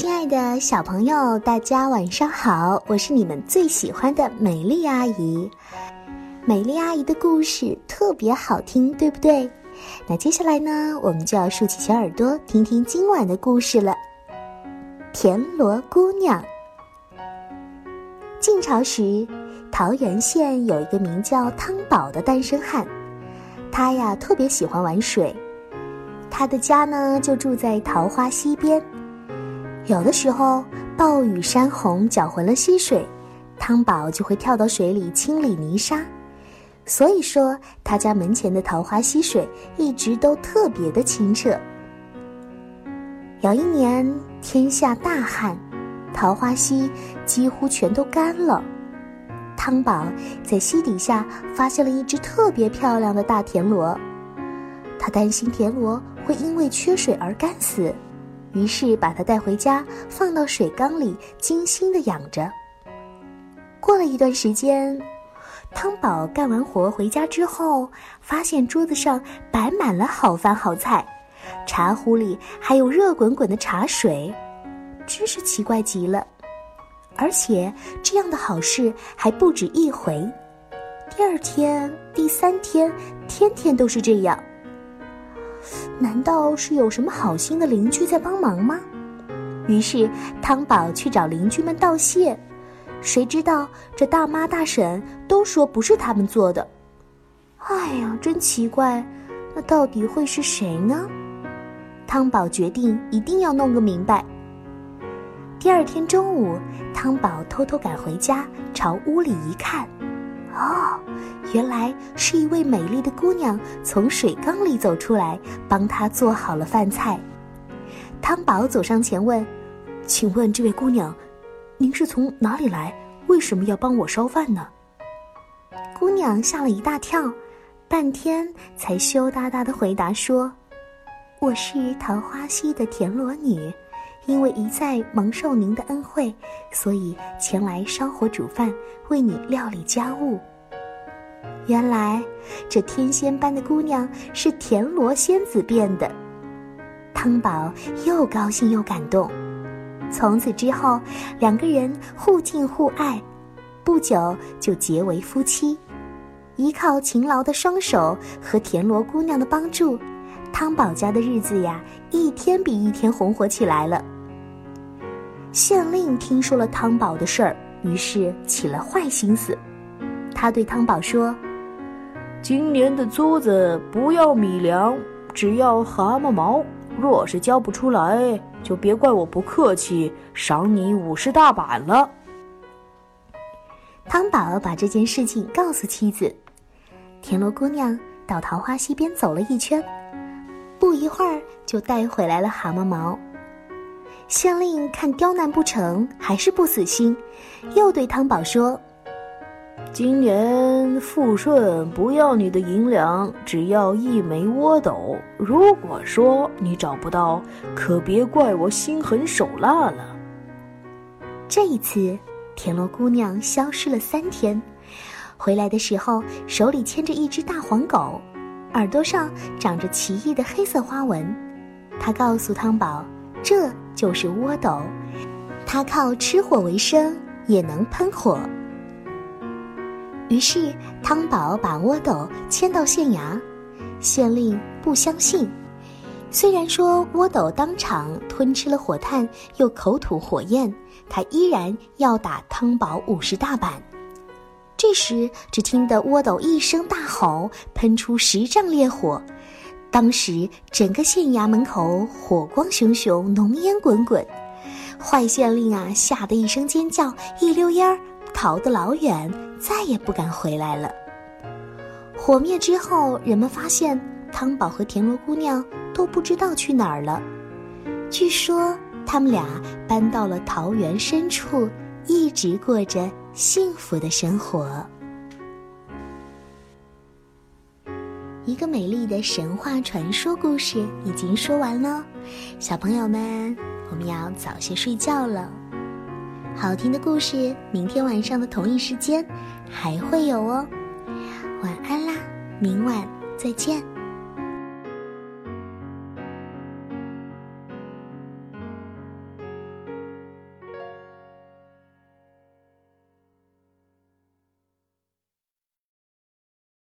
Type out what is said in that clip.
亲爱的小朋友，大家晚上好！我是你们最喜欢的美丽阿姨。美丽阿姨的故事特别好听，对不对？那接下来呢，我们就要竖起小耳朵，听听今晚的故事了。田螺姑娘。晋朝时，桃源县有一个名叫汤宝的单身汉，他呀特别喜欢玩水，他的家呢就住在桃花溪边。有的时候，暴雨山洪搅浑了溪水，汤宝就会跳到水里清理泥沙。所以说，他家门前的桃花溪水一直都特别的清澈。有一年天下大旱，桃花溪几乎全都干了。汤宝在溪底下发现了一只特别漂亮的大田螺，他担心田螺会因为缺水而干死。于是把它带回家，放到水缸里，精心的养着。过了一段时间，汤宝干完活回家之后，发现桌子上摆满了好饭好菜，茶壶里还有热滚滚的茶水，真是奇怪极了。而且这样的好事还不止一回，第二天、第三天，天天都是这样。难道是有什么好心的邻居在帮忙吗？于是汤宝去找邻居们道谢，谁知道这大妈大婶都说不是他们做的。哎呀，真奇怪，那到底会是谁呢？汤宝决定一定要弄个明白。第二天中午，汤宝偷偷赶回家，朝屋里一看。哦，原来是一位美丽的姑娘从水缸里走出来，帮他做好了饭菜。汤宝走上前问：“请问这位姑娘，您是从哪里来？为什么要帮我烧饭呢？”姑娘吓了一大跳，半天才羞答答的回答说：“我是桃花溪的田螺女。”因为一再蒙受您的恩惠，所以前来烧火煮饭，为你料理家务。原来这天仙般的姑娘是田螺仙子变的。汤宝又高兴又感动，从此之后两个人互敬互爱，不久就结为夫妻。依靠勤劳的双手和田螺姑娘的帮助。汤宝家的日子呀，一天比一天红火起来了。县令听说了汤宝的事儿，于是起了坏心思。他对汤宝说：“今年的租子不要米粮，只要蛤蟆毛。若是交不出来，就别怪我不客气，赏你五十大板了。”汤宝把这件事情告诉妻子，田螺姑娘到桃花溪边走了一圈。不一会儿，就带回来了蛤蟆毛。县令看刁难不成，还是不死心，又对汤宝说：“今年富顺不要你的银两，只要一枚窝斗。如果说你找不到，可别怪我心狠手辣了。”这一次，田螺姑娘消失了三天，回来的时候手里牵着一只大黄狗。耳朵上长着奇异的黑色花纹，她告诉汤宝，这就是窝斗，他靠吃火为生，也能喷火。于是汤宝把窝斗牵到县衙，县令不相信，虽然说窝斗当场吞吃了火炭，又口吐火焰，他依然要打汤宝五十大板。这时，只听得窝斗一声大吼，喷出十丈烈火。当时，整个县衙门口火光熊熊，浓烟滚滚。坏县令啊，吓得一声尖叫，一溜烟儿逃得老远，再也不敢回来了。火灭之后，人们发现汤宝和田螺姑娘都不知道去哪儿了。据说，他们俩搬到了桃园深处，一直过着。幸福的生活。一个美丽的神话传说故事已经说完了，小朋友们，我们要早些睡觉了。好听的故事，明天晚上的同一时间还会有哦。晚安啦，明晚再见。